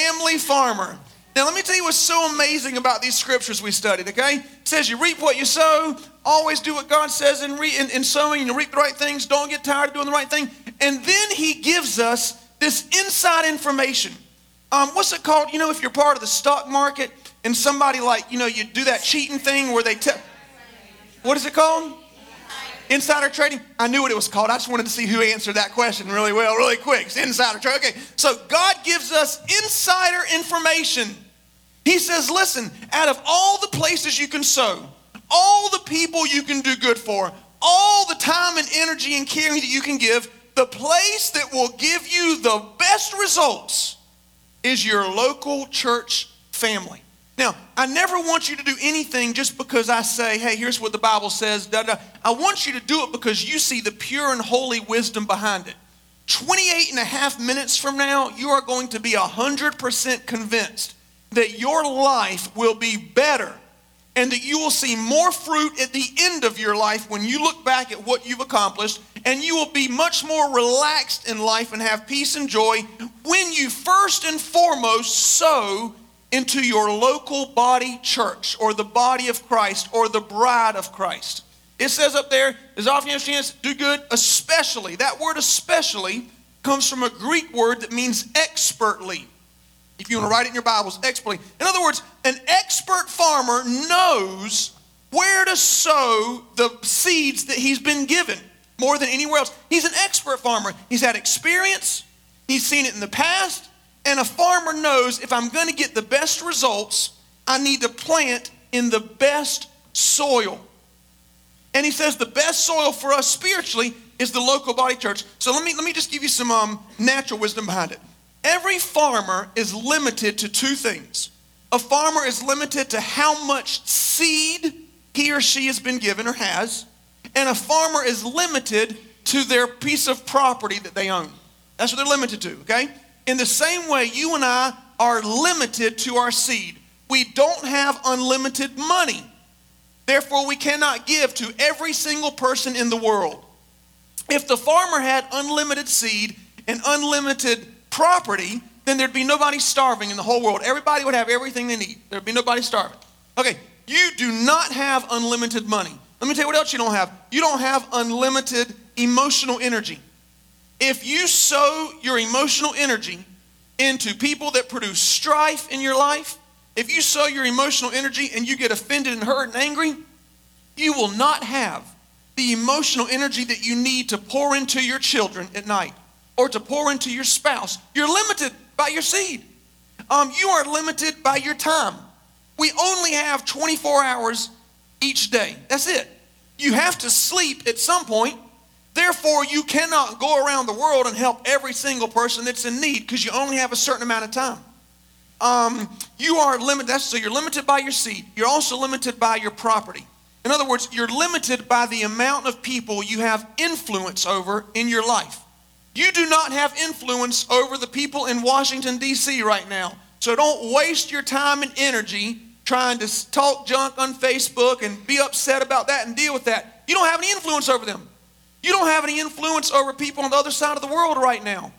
family farmer. Now, let me tell you what's so amazing about these scriptures we studied, okay? It says you reap what you sow, always do what God says in, re- in, in sowing, you reap the right things, don't get tired of doing the right thing. And then He gives us this inside information. Um, what's it called? You know, if you're part of the stock market and somebody like, you know, you do that cheating thing where they tell, what is it called? Insider trading? I knew what it was called. I just wanted to see who answered that question really well, really quick. It's insider trading. Okay, so God gives us insider information. He says, listen, out of all the places you can sow, all the people you can do good for, all the time and energy and caring that you can give, the place that will give you the best results is your local church family. Now, I never want you to do anything just because I say, hey, here's what the Bible says. Da, da. I want you to do it because you see the pure and holy wisdom behind it. 28 and a half minutes from now, you are going to be 100% convinced that your life will be better and that you will see more fruit at the end of your life when you look back at what you've accomplished, and you will be much more relaxed in life and have peace and joy when you first and foremost sow into your local body church or the body of Christ or the bride of Christ. It says up there, as often as chance, do good, especially. That word especially comes from a Greek word that means expertly. If you want to write it in your Bibles, expertly. In other words, an expert farmer knows where to sow the seeds that he's been given more than anywhere else. He's an expert farmer. He's had experience, he's seen it in the past, and a farmer knows if I'm going to get the best results, I need to plant in the best soil. And he says the best soil for us spiritually is the local body church. So let me, let me just give you some um, natural wisdom behind it. Every farmer is limited to two things. A farmer is limited to how much seed he or she has been given or has, and a farmer is limited to their piece of property that they own. That's what they're limited to, okay? In the same way, you and I are limited to our seed. We don't have unlimited money. Therefore, we cannot give to every single person in the world. If the farmer had unlimited seed and unlimited property, then there'd be nobody starving in the whole world. Everybody would have everything they need. There'd be nobody starving. Okay, you do not have unlimited money. Let me tell you what else you don't have. You don't have unlimited emotional energy. If you sow your emotional energy into people that produce strife in your life, if you sow your emotional energy and you get offended and hurt and angry, you will not have the emotional energy that you need to pour into your children at night or to pour into your spouse. You're limited by your seed. Um, you are limited by your time. We only have 24 hours each day. That's it. You have to sleep at some point Therefore, you cannot go around the world and help every single person that's in need because you only have a certain amount of time. Um, you are limited. so you're limited by your seed. You're also limited by your property. In other words, you're limited by the amount of people you have influence over in your life. You do not have influence over the people in Washington, D.C. right now. So don't waste your time and energy trying to talk junk on Facebook and be upset about that and deal with that. You don't have any influence over them. You don't have any influence over people on the other side of the world right now.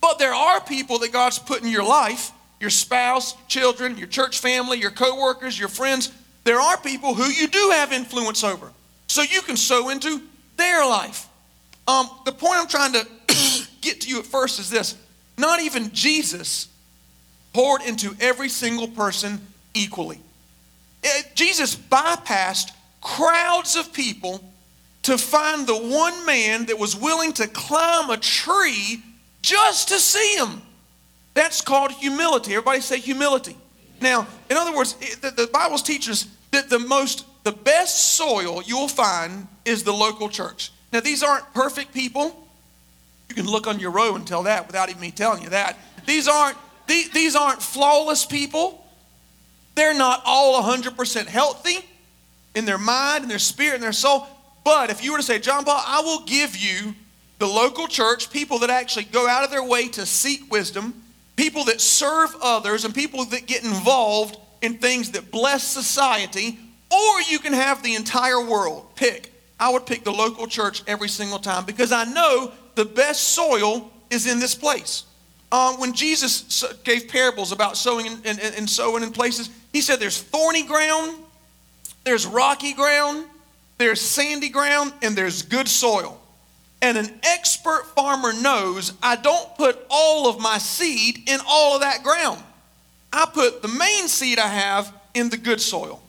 But there are people that God's put in your life your spouse, children, your church family, your coworkers, your friends. There are people who you do have influence over. So you can sow into their life. Um, the point I'm trying to get to you at first is this not even Jesus poured into every single person equally. It, Jesus bypassed crowds of people to find the one man that was willing to climb a tree just to see him. That's called humility. Everybody say humility. Now, in other words, the, the Bible teaches that the most, the best soil you'll find is the local church. Now, these aren't perfect people. You can look on your row and tell that without even me telling you that. These aren't, these, these aren't flawless people. They're not all 100% healthy in their mind and their spirit and their soul. But if you were to say, John Paul, I will give you the local church, people that actually go out of their way to seek wisdom, people that serve others, and people that get involved in things that bless society, or you can have the entire world. Pick. I would pick the local church every single time because I know the best soil is in this place. uh, when Jesus gave parables about sowing and, and, and sowing in places, he said there's thorny ground, there's rocky ground, there's sandy ground, and there's good soil. And an expert farmer knows I don't put all of my seed in all of that ground. I put the main seed I have in the good soil.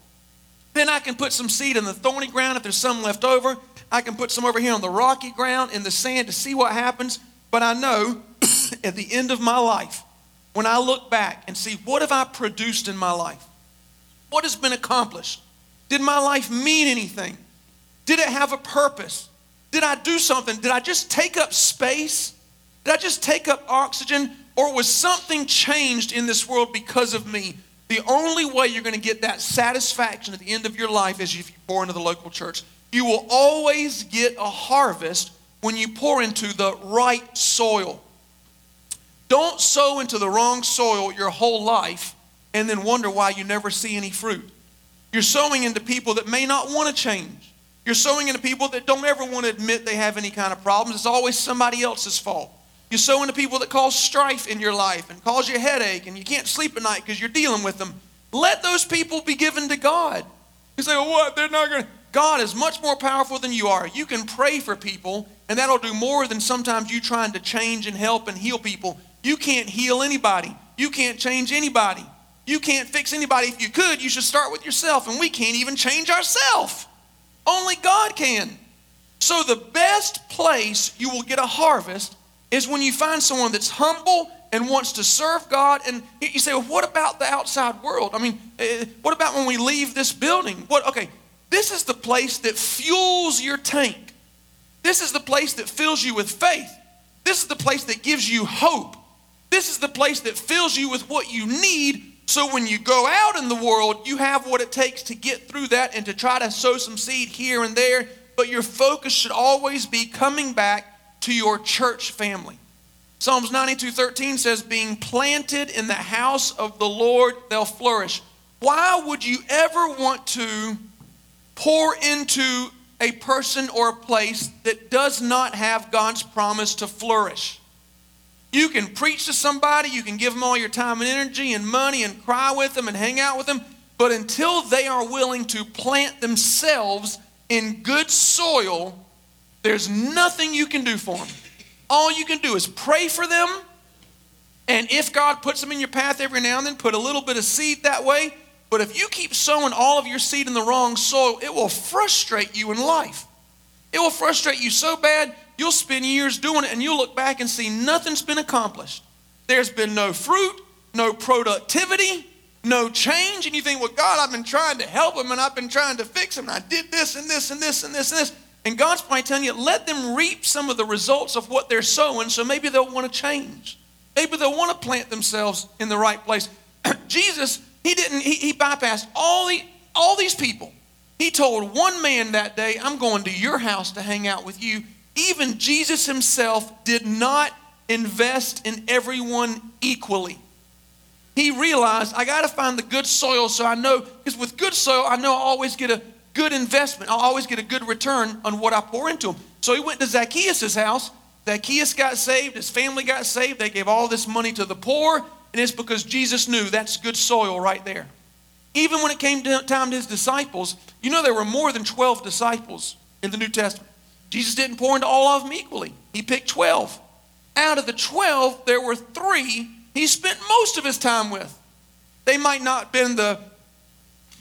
Then I can put some seed in the thorny ground if there's some left over. I can put some over here on the rocky ground in the sand to see what happens. But I know at the end of my life, when I look back and see what have I produced in my life? What has been accomplished? Did my life mean anything? Did it have a purpose? Did I do something? Did I just take up space? Did I just take up oxygen? Or was something changed in this world because of me? The only way you're going to get that satisfaction at the end of your life is if you pour into the local church. You will always get a harvest when you pour into the right soil. Don't sow into the wrong soil your whole life and then wonder why you never see any fruit. You're sowing into people that may not want to change. You're sowing into people that don't ever want to admit they have any kind of problems. It's always somebody else's fault. You sow into people that cause strife in your life and cause you a headache and you can't sleep at night because you're dealing with them. Let those people be given to God. You say, well, what? They're not going to. God is much more powerful than you are. You can pray for people, and that'll do more than sometimes you trying to change and help and heal people. You can't heal anybody. You can't change anybody. You can't fix anybody. If you could, you should start with yourself, and we can't even change ourselves. Only God can. So, the best place you will get a harvest is when you find someone that's humble and wants to serve God. And you say, well, what about the outside world? I mean, eh, what about when we leave this building? What? Okay, this is the place that fuels your tank. This is the place that fills you with faith. This is the place that gives you hope. This is the place that fills you with what you need so when you go out in the world, you have what it takes to get through that and to try to sow some seed here and there. But your focus should always be coming back to your church family. Psalms 92:13 says, "Being planted in the house of the Lord, they'll flourish." Why would you ever want to pour into a person or a place that does not have God's promise to flourish? You can preach to somebody, you can give them all your time and energy and money and cry with them and hang out with them, but until they are willing to plant themselves in good soil, there's nothing you can do for them. All you can do is pray for them, and if God puts them in your path every now and then, put a little bit of seed that way. But if you keep sowing all of your seed in the wrong soil, it will frustrate you in life. It will frustrate you so bad You'll spend years doing it and you'll look back and see nothing's been accomplished. There's been no fruit, no productivity, no change. And you think, well, God, I've been trying to help them and I've been trying to fix them. And I did this and this and this and this and this. And God's probably telling you, let them reap some of the results of what they're sowing so maybe they'll want to change. Maybe they'll want to plant themselves in the right place. Jesus, he didn't, he, he bypassed all, the, all these people. He told one man that day, I'm going to your house to hang out with you even Jesus himself did not invest in everyone equally. He realized, I got to find the good soil so I know, because with good soil, I know I always get a good investment. I'll always get a good return on what I pour into him. So he went to Zacchaeus' house. Zacchaeus got saved, his family got saved. They gave all this money to the poor, and it's because Jesus knew that's good soil right there. Even when it came to time to his disciples, you know there were more than 12 disciples in the New Testament. Jesus didn't pour into all of them equally. He picked 12. Out of the 12, there were three he spent most of his time with. They might not have been the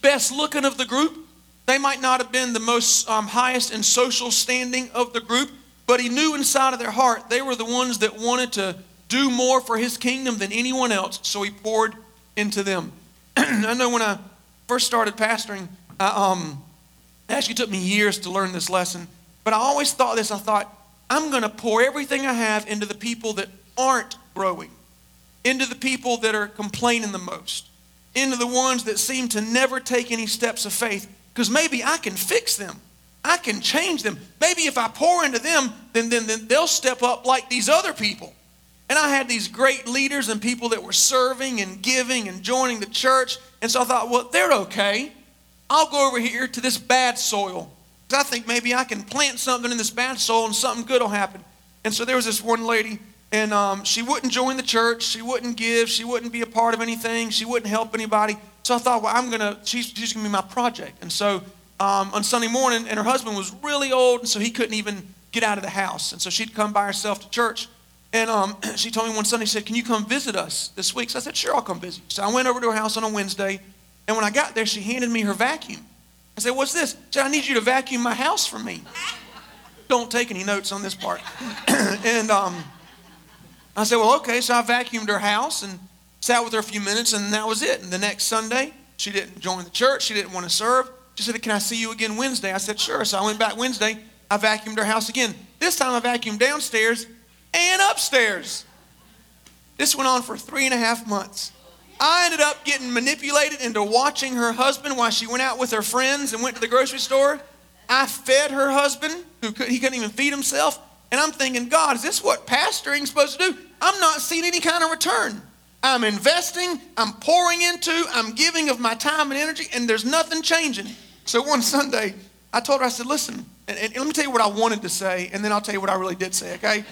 best looking of the group. They might not have been the most um, highest in social standing of the group, but he knew inside of their heart they were the ones that wanted to do more for his kingdom than anyone else, so he poured into them. I know when I first started pastoring, I, um, it actually took me years to learn this lesson. But I always thought this I thought, I'm going to pour everything I have into the people that aren't growing, into the people that are complaining the most, into the ones that seem to never take any steps of faith, because maybe I can fix them. I can change them. Maybe if I pour into them, then, then, then they'll step up like these other people. And I had these great leaders and people that were serving and giving and joining the church. And so I thought, well, they're okay. I'll go over here to this bad soil I think maybe I can plant something in this bad soil and something good will happen. And so there was this one lady, And um, she wouldn't join the church. She wouldn't give. She wouldn't be a part of anything. She wouldn't help anybody. So I thought, well, I'm going to, she's, she's going to be my project. And so um, on Sunday morning, and her husband was really old, and so he couldn't even get out of the house. And so she'd come by herself to church. And um, she told me one Sunday, she said, Can you come visit us this week? So I said, Sure, I'll come visit. So I went over to her house on a Wednesday. And when I got there, she handed me her vacuum. I said, What's this? She said, I need you to vacuum my house for me. Don't take any notes on this part. and um, I said, Well, okay. So I vacuumed her house and sat with her a few minutes, and that was it. And the next Sunday, she didn't join the church. She didn't want to serve. She said, Can I see you again Wednesday? I said, Sure. So I went back Wednesday. I vacuumed her house again. This time I vacuumed downstairs and upstairs. This went on for three and a half months. I ended up getting manipulated into watching her husband while she went out with her friends and went to the grocery store. I fed her husband, who could, he couldn't even feed himself. And I'm thinking, God, is this what pastoring is supposed to do? I'm not seeing any kind of return. I'm investing, I'm pouring into, I'm giving of my time and energy, and there's nothing changing. So one Sunday, I told her, I said, listen, and, and let me tell you what I wanted to say, and then I'll tell you what I really did say, okay?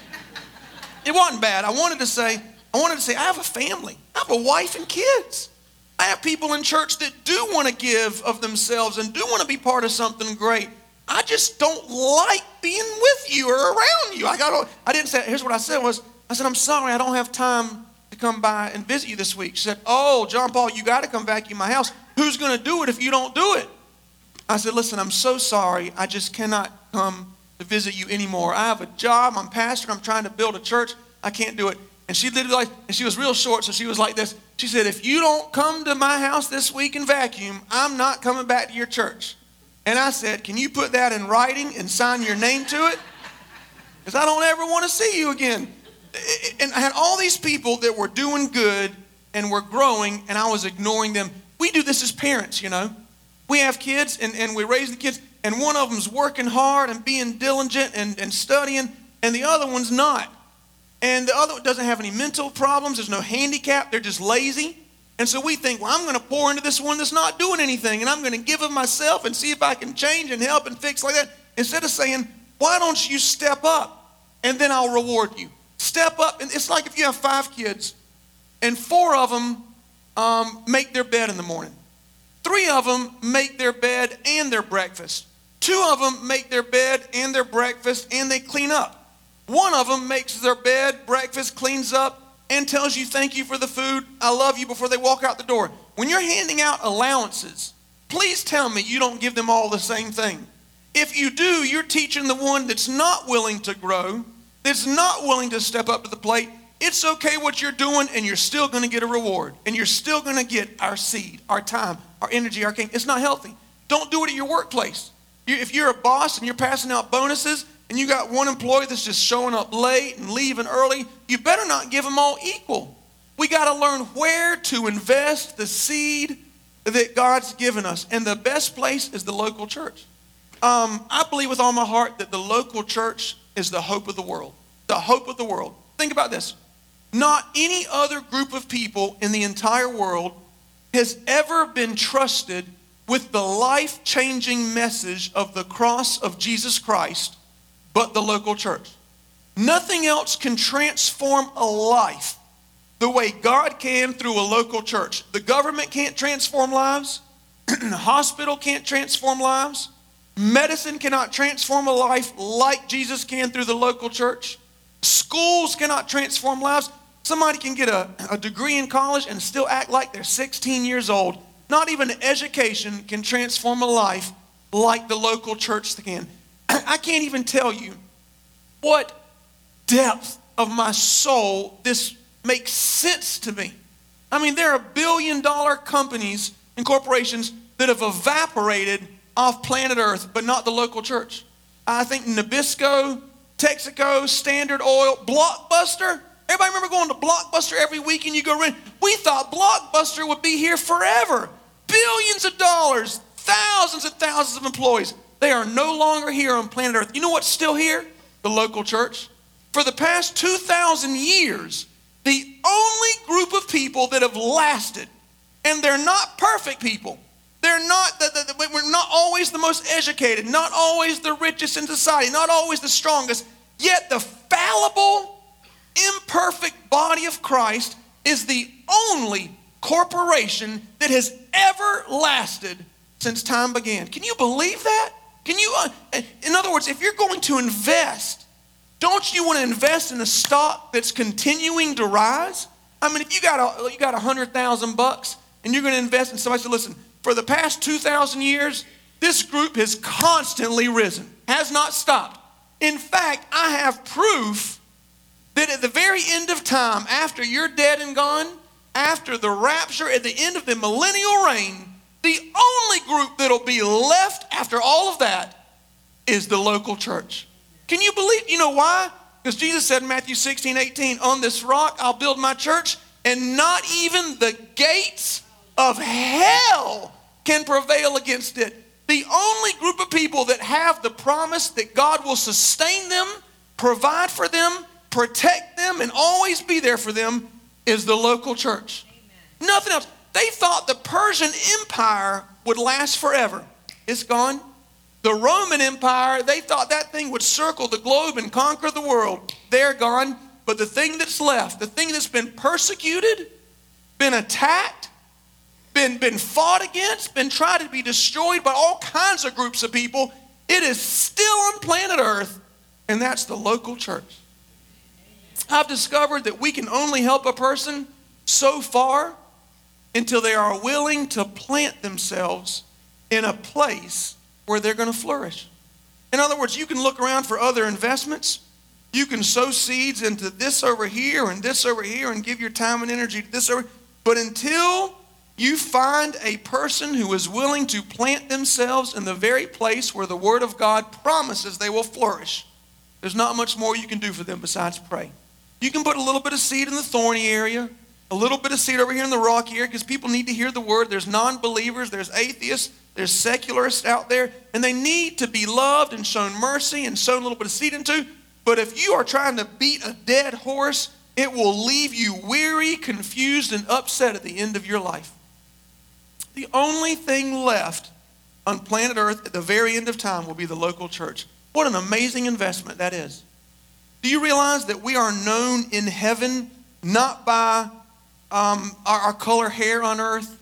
It wasn't bad. I wanted to say, I wanted to say, I have a family. I have a wife and kids. I have people in church that do want to give of themselves and do want to be part of something great. I just don't like being with you or around you. I got. I didn't say. Here's what I said was. I said, I'm sorry. I don't have time to come by and visit you this week. She said, Oh, John Paul, you got to come vacuum my house. Who's going to do it if you don't do it? I said, Listen, I'm so sorry. I just cannot come to visit you anymore. I have a job. I'm pastor. I'm trying to build a church. I can't do it. And she literally like, and she was real short, so she was like this. She said, if you don't come to my house this week and vacuum, I'm not coming back to your church. And I said, can you put that in writing and sign your name to it? Because I don't ever want to see you again. And I had all these people that were doing good and were growing, and I was ignoring them. We do this as parents, you know. We have kids and, and we raise the kids, and one of them's working hard and being diligent and, and studying, and the other one's not. And the other one doesn't have any mental problems, there's no handicap, they're just lazy. And so we think, well, I'm going to pour into this one that's not doing anything, and I'm going to give of myself and see if I can change and help and fix like that. Instead of saying, why don't you step up and then I'll reward you? Step up. And it's like if you have five kids and four of them um, make their bed in the morning, three of them make their bed and their breakfast, two of them make their bed and their breakfast and they clean up. One of them makes their bed, breakfast, cleans up, and tells you thank you for the food, I love you before they walk out the door. When you're handing out allowances, please tell me you don't give them all the same thing. If you do, you're teaching the one that's not willing to grow, that's not willing to step up to the plate. It's okay what you're doing, and you're still going to get a reward, and you're still going to get our seed, our time, our energy, our king. It's not healthy. Don't do it at your workplace. if you're a boss and you're passing out bonuses, and you got one employee that's just showing up late and leaving early, you better not give them all equal. We got to learn where to invest the seed that God's given us. And the best place is the local church. Um, I believe with all my heart that the local church is the hope of the world. The hope of the world. Think about this. Not any other group of people in the entire world has ever been trusted with the life changing message of the cross of Jesus Christ but the local church. Nothing else can transform a life the way God can through a local church. The government can't transform lives, the hospital can't transform lives, medicine cannot transform a life like Jesus can through the local church. Schools cannot transform lives. Somebody can get a, a degree in college and still act like they're 16 years old. Not even education can transform a life like the local church can. I can't even tell you what depth of my soul this makes sense to me. I mean, there are billion dollar companies and corporations that have evaporated off planet Earth, but not the local church. I think Nabisco, Texaco, Standard Oil, Blockbuster. Everybody remember going to Blockbuster every week and you go rent? We thought Blockbuster would be here forever. Billions of dollars, thousands and thousands of employees. They are no longer here on planet Earth. You know what's still here? The local church. For the past 2,000 years, the only group of people that have lasted, and they're not perfect people. They're not, the, the, the, we're not always the most educated, not always the richest in society, not always the strongest, yet the fallible, imperfect body of Christ is the only corporation that has ever lasted since time began. Can you believe that? Can you, uh, in other words, if you're going to invest, don't you want to invest in a stock that's continuing to rise? I mean, if you got a, you got a hundred thousand bucks and you're going to invest in somebody, said, listen, for the past two thousand years, this group has constantly risen, has not stopped. In fact, I have proof that at the very end of time, after you're dead and gone, after the rapture, at the end of the millennial reign, the only group that'll be left after all of that is the local church. Can you believe? You know why? Because Jesus said in Matthew 16, 18, on this rock I'll build my church, and not even the gates of hell can prevail against it. The only group of people that have the promise that God will sustain them, provide for them, protect them, and always be there for them is the local church. Amen. Nothing else. They thought the Persian Empire would last forever. It's gone. The Roman Empire, they thought that thing would circle the globe and conquer the world. They're gone. But the thing that's left, the thing that's been persecuted, been attacked, been, been fought against, been tried to be destroyed by all kinds of groups of people. It is still on planet Earth, and that's the local church. I've discovered that we can only help a person so far until they are willing to plant themselves in a place where they're going to flourish. In other words, you can look around for other investments. You can sow seeds into this over here and this over here and give your time and energy to this over. But until you find a person who is willing to plant themselves in the very place where the Word of God promises they will flourish, there's not much more you can do for them besides pray. You can put a little bit of seed in the thorny area, a little bit of seed over here in the rock here because people need to hear the Word. There's non believers, there's atheists, there's secularists out there, and they need to be loved and shown mercy and sown a little bit of seed into. But if you are trying to beat a dead horse, it will leave you weary, confused, and upset at the end of your life. The only thing left on planet Earth at the very end of time will be the local church. What an amazing investment that is. Do you realize that we are known in heaven not by um, our, our, color hair on earth,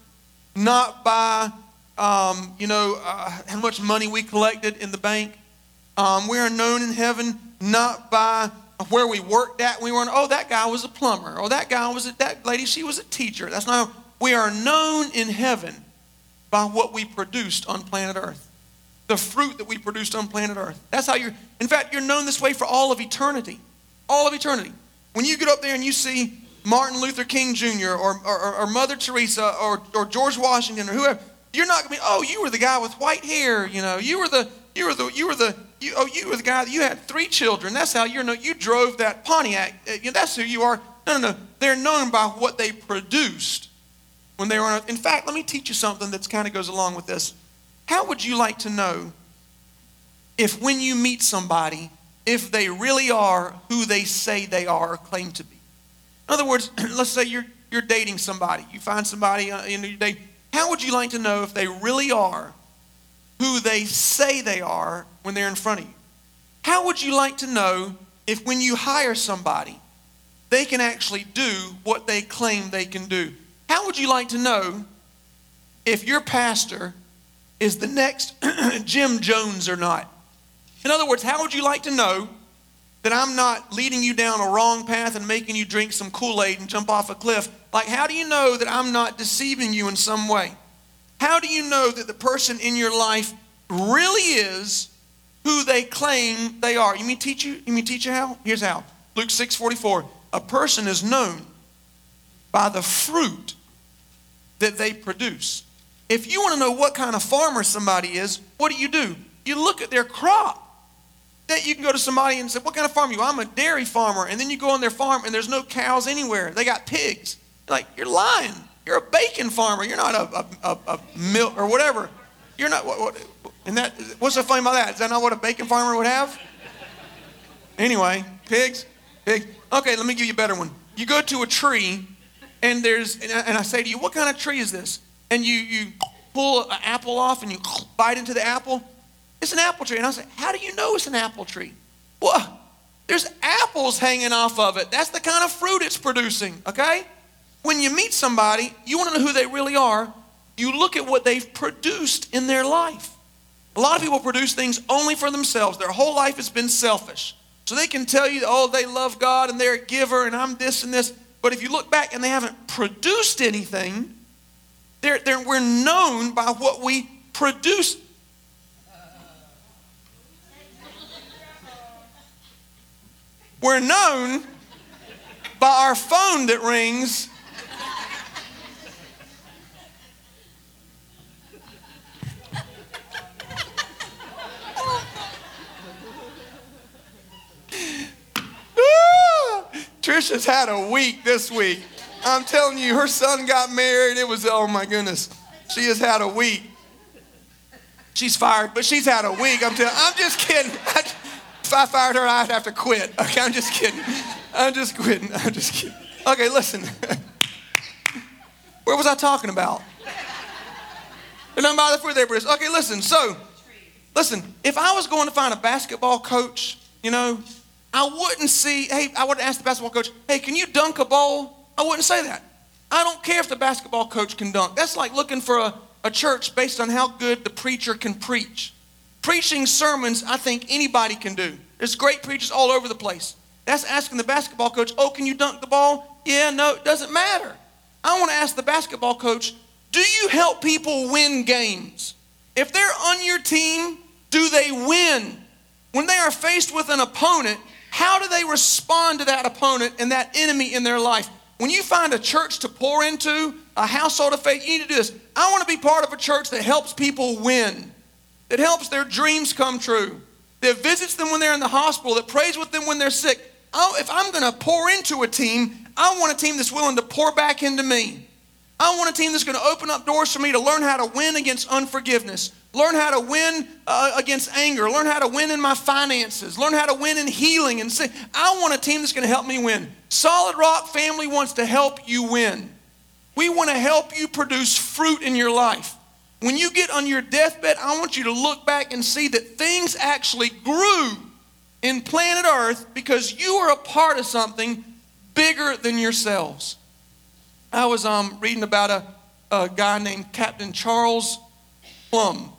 not by um, you know uh, how much money we collected in the bank. Um, we are known in heaven not by where we worked at. We weren't. Oh, that guy was a plumber. Oh, that guy was a, that lady. She was a teacher. That's not. We are known in heaven by what we produced on planet Earth. The fruit that we produced on planet Earth. That's how you're, in fact, you're known this way for all of eternity. All of eternity. When you get up there and you see Martin Luther King Jr. or, or, or Mother Teresa or, or George Washington or whoever, you're not gonna be, oh, you were the guy with white hair, you know, you were the, you were the, you were the, you, oh, you were the guy that you had three children. That's how you're known. You drove that Pontiac. Uh, you know, that's who you are. No, no, no. They're known by what they produced when they were on earth. In fact, let me teach you something that kind of goes along with this. How would you like to know if when you meet somebody, if they really are who they say they are or claim to be? In other words, let's say you're, you're dating somebody. You find somebody uh, in your date. How would you like to know if they really are who they say they are when they're in front of you? How would you like to know if when you hire somebody, they can actually do what they claim they can do? How would you like to know if your pastor is the next Jim Jones or not? In other words, how would you like to know that I'm not leading you down a wrong path and making you drink some Kool Aid and jump off a cliff? Like, how do you know that I'm not deceiving you in some way? How do you know that the person in your life really is who they claim they are? You mean teach you? You mean teach you how? Here's how. Luke 6 44. A person is known by the fruit that they produce. If you want to know what kind of farmer somebody is, what do you do? You look at their crop. That you can go to somebody and say, What kind of farm are you? I'm a dairy farmer. And then you go on their farm and there's no cows anywhere. They got pigs. Like, you're lying. You're a bacon farmer. You're not a, a, a, a milk or whatever. You're not what, what and that what's so funny about that? Is that not what a bacon farmer would have? Anyway, pigs, pigs. Okay, let me give you a better one. You go to a tree and there's and I say to you, what kind of tree is this? And you you pull an apple off and you bite into the apple. It's an apple tree. And I say, how do you know it's an apple tree? Well, There's apples hanging off of it. That's the kind of fruit it's producing, okay? When you meet somebody, you want to know who they really are. You look at what they've produced in their life. A lot of people produce things only for themselves. Their whole life has been selfish. So they can tell you, oh, they love God and they're a giver and I'm this and this. But if you look back and they haven't produced anything, they're, they're, we're known by what we produce. We're known by our phone that rings. Trisha's had a week this week. I'm telling you, her son got married. It was, oh my goodness. She has had a week. She's fired, but she's had a week. I'm telling I'm just kidding. If I fired her, I'd have to quit. Okay, I'm just kidding. I'm just quitting. I'm just kidding. Okay, listen. Where was I talking about? And I'm by the fruit they produce. Okay, listen. So, listen. If I was going to find a basketball coach, you know, I wouldn't see. Hey, I would ask the basketball coach, "Hey, can you dunk a ball?" I wouldn't say that. I don't care if the basketball coach can dunk. That's like looking for a, a church based on how good the preacher can preach. Preaching sermons, I think anybody can do. There's great preachers all over the place. That's asking the basketball coach, oh, can you dunk the ball? Yeah, no, it doesn't matter. I want to ask the basketball coach, do you help people win games? If they're on your team, do they win? When they are faced with an opponent, how do they respond to that opponent and that enemy in their life? When you find a church to pour into, a household of faith, you need to do this. I want to be part of a church that helps people win that helps their dreams come true, that visits them when they're in the hospital, that prays with them when they're sick. Oh, if I'm going to pour into a team, I want a team that's willing to pour back into me. I want a team that's going to open up doors for me to learn how to win against unforgiveness, learn how to win uh, against anger, learn how to win in my finances, learn how to win in healing and sin. I want a team that's going to help me win. Solid Rock family wants to help you win. We want to help you produce fruit in your life. When you get on your deathbed, I want you to look back and see that things actually grew in planet Earth because you are a part of something bigger than yourselves. I was um, reading about a, a guy named Captain Charles Plumb.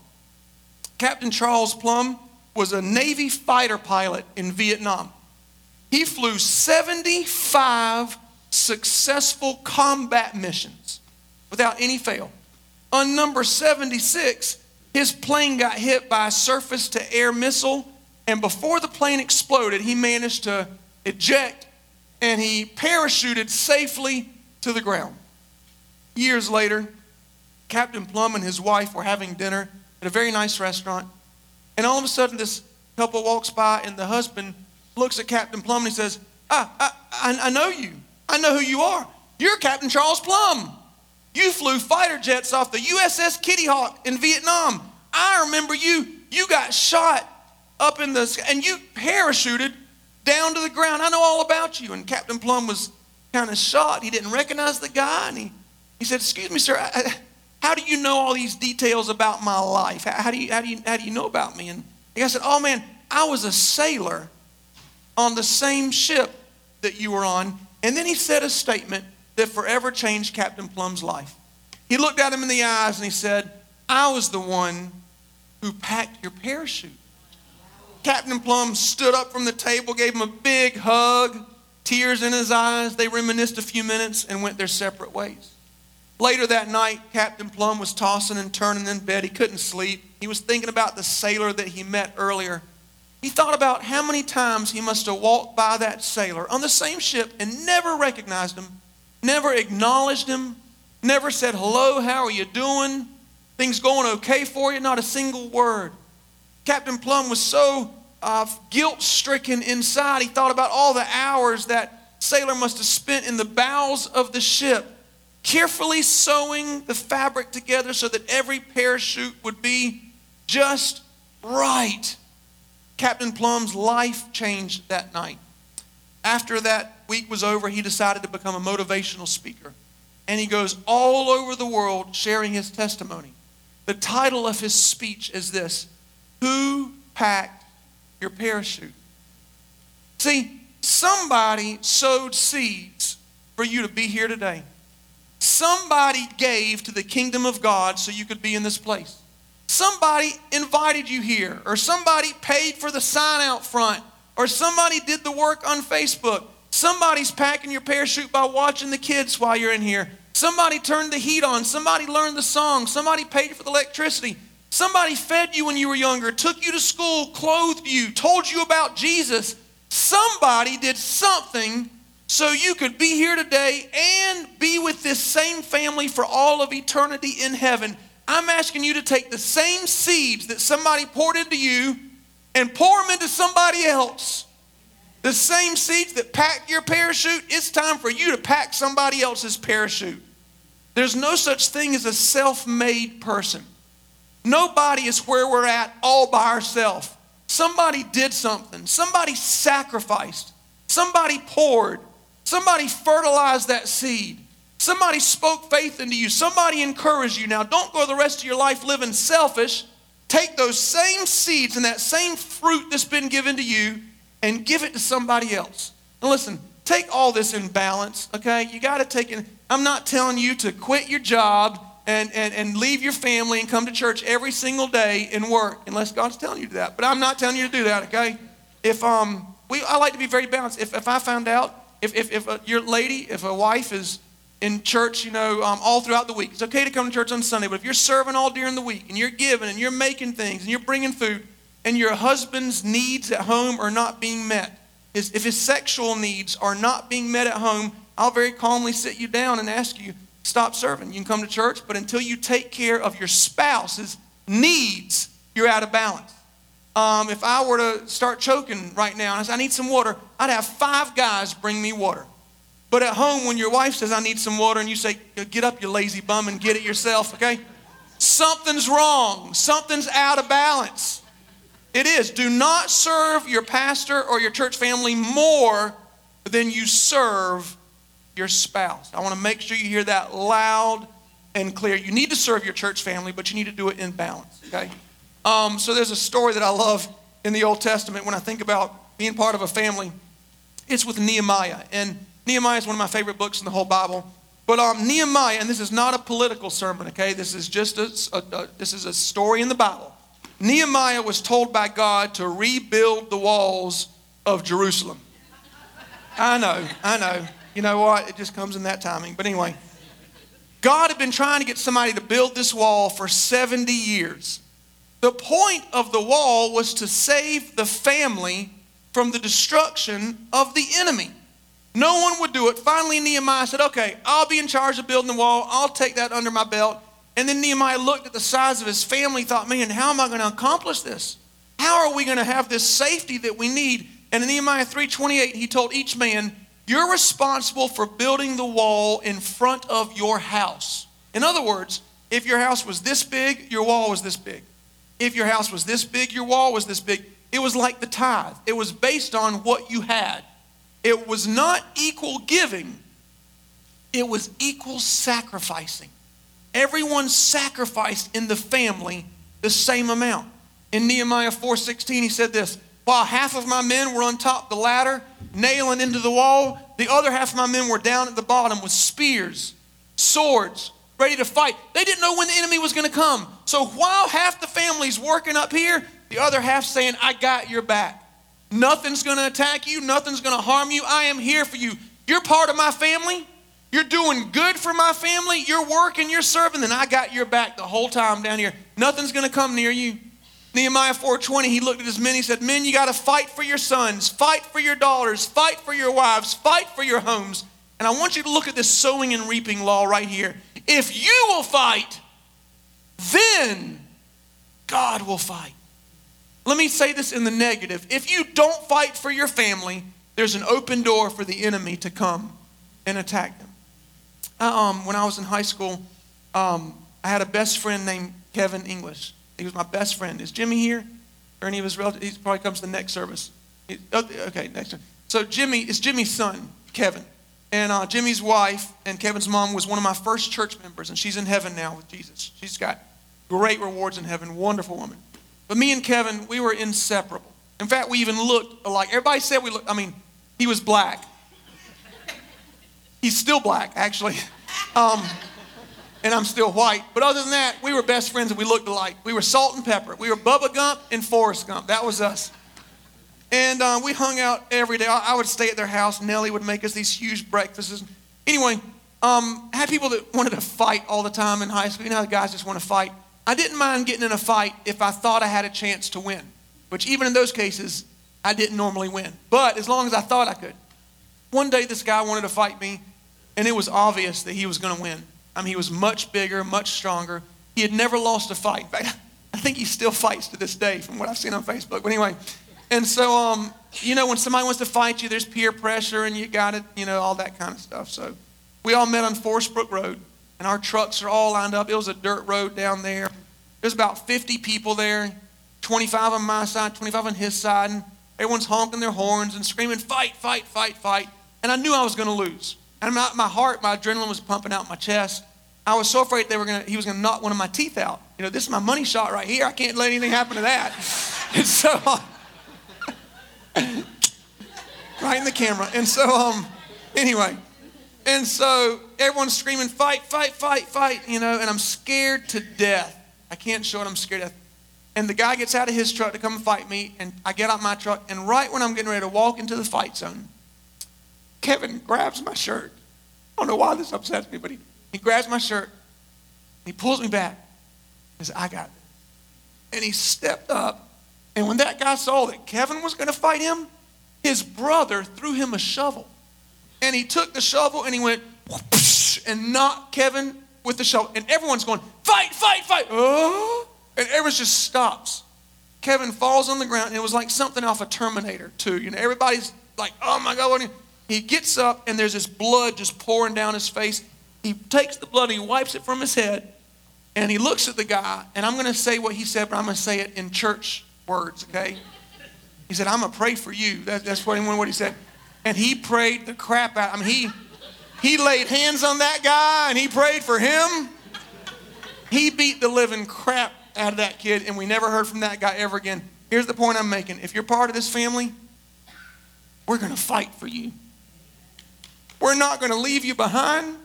Captain Charles Plumb was a Navy fighter pilot in Vietnam. He flew 75 successful combat missions without any fail. On number 76, his plane got hit by a surface to air missile, and before the plane exploded, he managed to eject and he parachuted safely to the ground. Years later, Captain Plumb and his wife were having dinner at a very nice restaurant, and all of a sudden, this couple walks by, and the husband looks at Captain Plumb and he says, Ah, I, I know you. I know who you are. You're Captain Charles Plumb. You flew fighter jets off the USS Kitty Hawk in Vietnam. I remember you. You got shot up in the sky and you parachuted down to the ground. I know all about you. And Captain Plumb was kind of shocked. He didn't recognize the guy. And he, he said, Excuse me, sir, I, how do you know all these details about my life? How, how, do you, how, do you, how do you know about me? And the guy said, Oh, man, I was a sailor on the same ship that you were on. And then he said a statement that forever changed Captain Plumb's life. He looked at him in the eyes and he said, I was the one who packed your parachute. Captain Plumb stood up from the table, gave him a big hug, tears in his eyes. They reminisced a few minutes and went their separate ways. Later that night, Captain Plumb was tossing and turning in bed. He couldn't sleep. He was thinking about the sailor that he met earlier. He thought about how many times he must have walked by that sailor on the same ship and never recognized him never acknowledged him, never said, Hello, how are you doing? Things going okay for you? Not a single word. Captain Plumb was so uh, guilt stricken inside, he thought about all the hours that sailor must have spent in the bowels of the ship, carefully sewing the fabric together so that every parachute would be just right. Captain Plumb's life changed that night. After that week was over, he decided to become a motivational speaker. And he goes all over the world sharing his testimony. The title of his speech is this Who Packed Your Parachute? See, somebody sowed seeds for you to be here today. Somebody gave to the kingdom of God so you could be in this place. Somebody invited you here, or somebody paid for the sign out front, or somebody did the work on Facebook. Somebody's packing your parachute by watching the kids while you're in here. Somebody turned the heat on. Somebody learned the song. Somebody paid for the electricity. Somebody fed you when you were younger, took you to school, clothed you, told you about Jesus. Somebody did something so you could be here today and be with this same family for all of eternity in heaven. I'm asking you to take the same seeds that somebody poured into you and pour them into somebody else. The same seeds that packed your parachute, it's time for you to pack somebody else's parachute. There's no such thing as a self made person. Nobody is where we're at all by ourselves. Somebody did something, somebody sacrificed, somebody poured, somebody fertilized that seed. Somebody spoke faith into you. Somebody encouraged you. Now, don't go the rest of your life living selfish. Take those same seeds and that same fruit that's been given to you and give it to somebody else. And listen, take all this in balance, okay? You got to take it. I'm not telling you to quit your job and, and, and leave your family and come to church every single day and work unless God's telling you to that. But I'm not telling you to do that, okay? If um, we, I like to be very balanced. If, if I found out, if, if, if a, your lady, if a wife is in church, you know, um, all throughout the week, it's okay to come to church on Sunday, but if you're serving all during the week and you're giving and you're making things and you're bringing food and your husband's needs at home are not being met, if his sexual needs are not being met at home, I'll very calmly sit you down and ask you, stop serving. You can come to church, but until you take care of your spouse's needs, you're out of balance. Um, if I were to start choking right now and I said, I need some water, I'd have five guys bring me water. But at home, when your wife says, I need some water, and you say, Get up, you lazy bum, and get it yourself, okay? Something's wrong. Something's out of balance. It is. Do not serve your pastor or your church family more than you serve your spouse. I want to make sure you hear that loud and clear. You need to serve your church family, but you need to do it in balance, okay? Um, so there's a story that I love in the Old Testament when I think about being part of a family. It's with Nehemiah. And Nehemiah is one of my favorite books in the whole Bible. But um, Nehemiah, and this is not a political sermon, okay? This is just a, a, a, this is a story in the Bible. Nehemiah was told by God to rebuild the walls of Jerusalem. I know, I know. You know what? It just comes in that timing. But anyway, God had been trying to get somebody to build this wall for 70 years. The point of the wall was to save the family from the destruction of the enemy. No one would do it. Finally, Nehemiah said, Okay, I'll be in charge of building the wall. I'll take that under my belt. And then Nehemiah looked at the size of his family, thought, Man, how am I going to accomplish this? How are we going to have this safety that we need? And in Nehemiah 3:28, he told each man, you're responsible for building the wall in front of your house. In other words, if your house was this big, your wall was this big. If your house was this big, your wall was this big. It was like the tithe, it was based on what you had. It was not equal giving, it was equal sacrificing. Everyone sacrificed in the family the same amount. In Nehemiah 4:16 he said this, while half of my men were on top the ladder, nailing into the wall, the other half of my men were down at the bottom with spears, swords, ready to fight. They didn't know when the enemy was going to come. So while half the family's working up here, the other half saying, I got your back. Nothing's going to attack you, nothing's going to harm you. I am here for you. You're part of my family. You're doing good for my family. You're working, you're serving, then I got your back the whole time down here. Nothing's going to come near you. Nehemiah 4:20, he looked at his men, he said, Men, you got to fight for your sons, fight for your daughters, fight for your wives, fight for your homes. And I want you to look at this sowing and reaping law right here. If you will fight, then God will fight. Let me say this in the negative. If you don't fight for your family, there's an open door for the enemy to come and attack them. Um, when I was in high school, um, I had a best friend named Kevin English. He was my best friend. Is Jimmy here? Or any of his relatives? He probably comes to the next service. Oh, okay, next one. So Jimmy is Jimmy's son, Kevin. And uh, Jimmy's wife and Kevin's mom was one of my first church members, and she's in heaven now with Jesus. She's got great rewards in heaven, wonderful woman. But me and Kevin, we were inseparable. In fact, we even looked alike. Everybody said we looked, I mean, he was black. He's still black, actually. Um, and I'm still white. But other than that, we were best friends and we looked alike. We were salt and pepper. We were Bubba Gump and Forrest Gump. That was us. And uh, we hung out every day. I, I, would stay at their house. Nellie would make us these huge breakfasts. Anyway, um, I had people that wanted to fight all the time in high school. You know the guys just want to fight? I didn't mind getting in a fight if I thought I had a chance to win, which even in those cases, I didn't normally win. But as long as I thought I could. One day, this guy wanted to fight me, and it was obvious that he was going to win. I mean, he was much bigger, much stronger. He had never lost a fight. In fact, I think he still fights to this day from what I've seen on Facebook. But anyway, and so, um, you know, when somebody wants to fight you, there's peer pressure and you got it, you know, all that kind of stuff. So we all met on Forest Brook Road and our trucks are all lined up. It was a dirt road down there. There's about 50 people there, 25 on my side, 25 on his side, and everyone's honking their horns and screaming, fight, fight, fight, fight. And I knew I was going to lose. And my, my heart, my adrenaline was pumping out my chest. I was so afraid they were gonna, he was going to knock one of my teeth out. You know, this is my money shot right here. I can't let anything happen to that. and so, right in the camera. And so, um, anyway, and so everyone's screaming, fight, fight, fight, fight, you know, and I'm scared to death. I can't show it, I'm scared to death. And the guy gets out of his truck to come fight me, and I get out my truck, and right when I'm getting ready to walk into the fight zone, Kevin grabs my shirt. I don't know why this upsets me, but he, he grabs my shirt, he pulls me back. He says, I got. And he stepped up, and when that guy saw that Kevin was going to fight him, his brother threw him a shovel and he took the shovel and he went and knocked Kevin with the shovel. And everyone's going, fight, fight, fight. Oh. And everyone just stops. Kevin falls on the ground, and it was like something off a Terminator, too. You know, everybody's like, oh my God. He gets up, and there's this blood just pouring down his face. He takes the blood and he wipes it from his head, and he looks at the guy, and I'm going to say what he said, but I'm going to say it in church words, okay? He said, I'm going to pray for you. That, that's what, what he said and he prayed the crap out. I mean, he he laid hands on that guy and he prayed for him. He beat the living crap out of that kid, and we never heard from that guy ever again. Here's the point I'm making. If you're part of this family, we're going to fight for you. We're not going to leave you behind.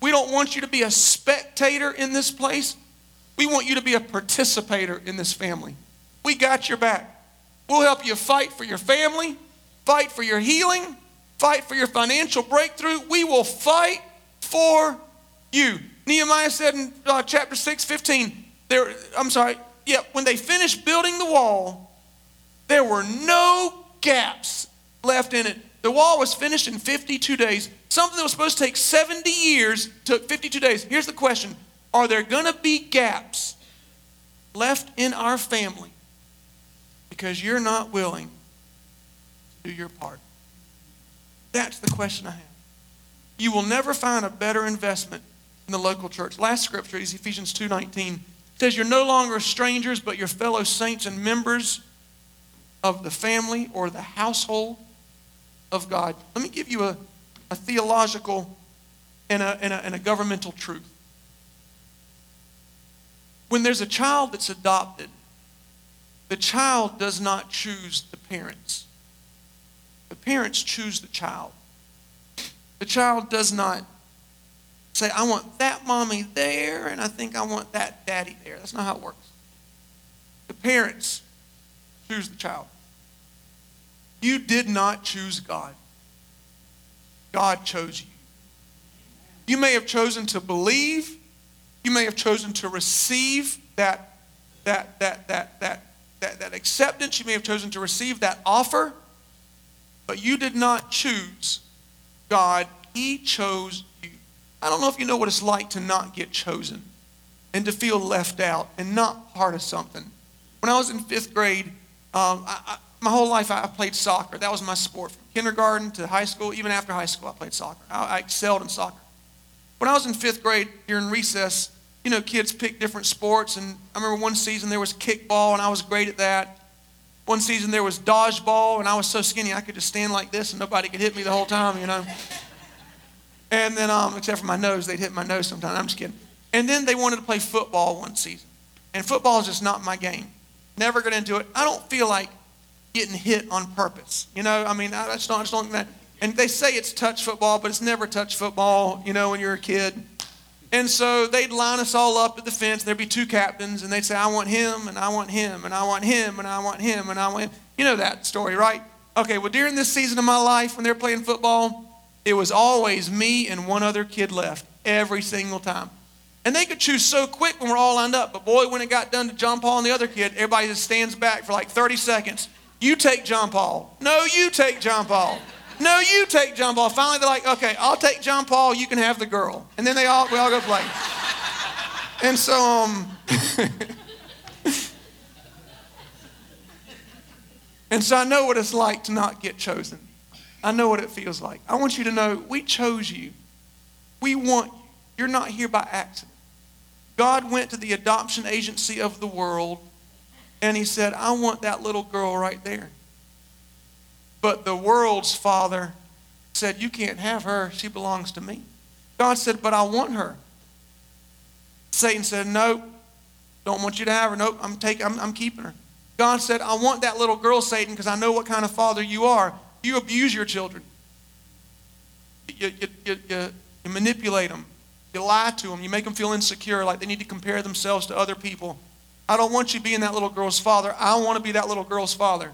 We don't want you to be a spectator in this place. We want you to be a participator in this family. We got your back. We'll help you fight for your family fight for your healing, fight for your financial breakthrough. We will fight for you. Nehemiah said in uh, chapter 6, 15, there, I'm sorry, yeah, when they finished building the wall, there were no gaps left in it. The wall was finished in 52 days. Something that was supposed to take 70 years took 52 days. Here's the question Are there going to be gaps left in our family because you're not willing to do your part? That's the question I have. You will never find a better investment in the local church. Last scripture is Ephesians 2:19. It says you're no longer strangers but your fellow saints and members of the family or the household of God. Let me give you a, a theological and a, and, a, and a governmental truth. When there's a child that's adopted, the child does not choose the parents. The parents choose the child. The child does not say, I want that mommy there, and I think I want that daddy there. That's not how it works. The parents choose the child. You did not choose God, God chose you. You may have chosen to believe, you may have chosen to receive that, that, that, that, that, that, that acceptance, you may have chosen to receive that offer. But you did not choose God, He chose you. I don't know if you know what it's like to not get chosen and to feel left out and not part of something. When I was in fifth grade, um, I, I, my whole life I played soccer. That was my sport. From kindergarten to high school, even after high school, I played soccer. I, I excelled in soccer. When I was in fifth grade during recess, you know, kids pick different sports. And I remember one season there was kickball, and I was great at that. One season there was dodgeball, and I was so skinny I could just stand like this and nobody could hit me the whole time, you know. And then, um, except for my nose, they'd hit my nose sometimes. I'm just kidding. And then they wanted to play football one season. And football is just not my game. Never got into it. I don't feel like getting hit on purpose. You know, I mean, I just don't, I just don't that. And they say it's touch football, but it's never touch football, you know, when you're a kid. And so they'd line us all up at the fence. And there'd be two captains, and they'd say, I want him, and I want him, and I want him, and I want him, and I want him. You know that story, right? Okay, well, during this season of my life, when they're playing football, it was always me and one other kid left every single time. And they could choose so quick when we're all lined up. But boy, when it got done to John Paul and the other kid, everybody just stands back for like 30 seconds. You take John Paul. No, you take John Paul. No, you take John Paul. Finally, they're like, okay, I'll take John Paul. You can have the girl. And then they all we all go play. And so, um, and so I know what it's like to not get chosen. I know what it feels like. I want you to know we chose you. We want you. You're not here by accident. God went to the adoption agency of the world and he said, I want that little girl right there. But the world's father said, You can't have her. She belongs to me. God said, But I want her. Satan said, Nope, don't want you to have her. Nope, I'm, taking, I'm, I'm keeping her. God said, I want that little girl, Satan, because I know what kind of father you are. You abuse your children, you, you, you, you, you manipulate them, you lie to them, you make them feel insecure, like they need to compare themselves to other people. I don't want you being that little girl's father. I want to be that little girl's father.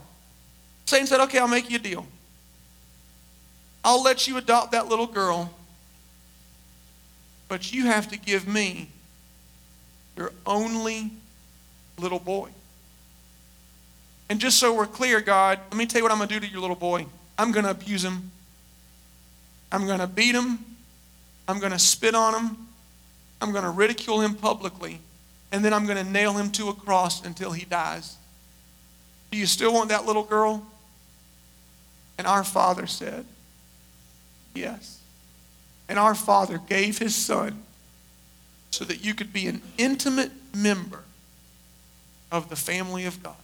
Satan said, Okay, I'll make you a deal. I'll let you adopt that little girl, but you have to give me your only little boy. And just so we're clear, God, let me tell you what I'm going to do to your little boy. I'm going to abuse him. I'm going to beat him. I'm going to spit on him. I'm going to ridicule him publicly. And then I'm going to nail him to a cross until he dies. Do you still want that little girl? And our father said, Yes. And our father gave his son so that you could be an intimate member of the family of God.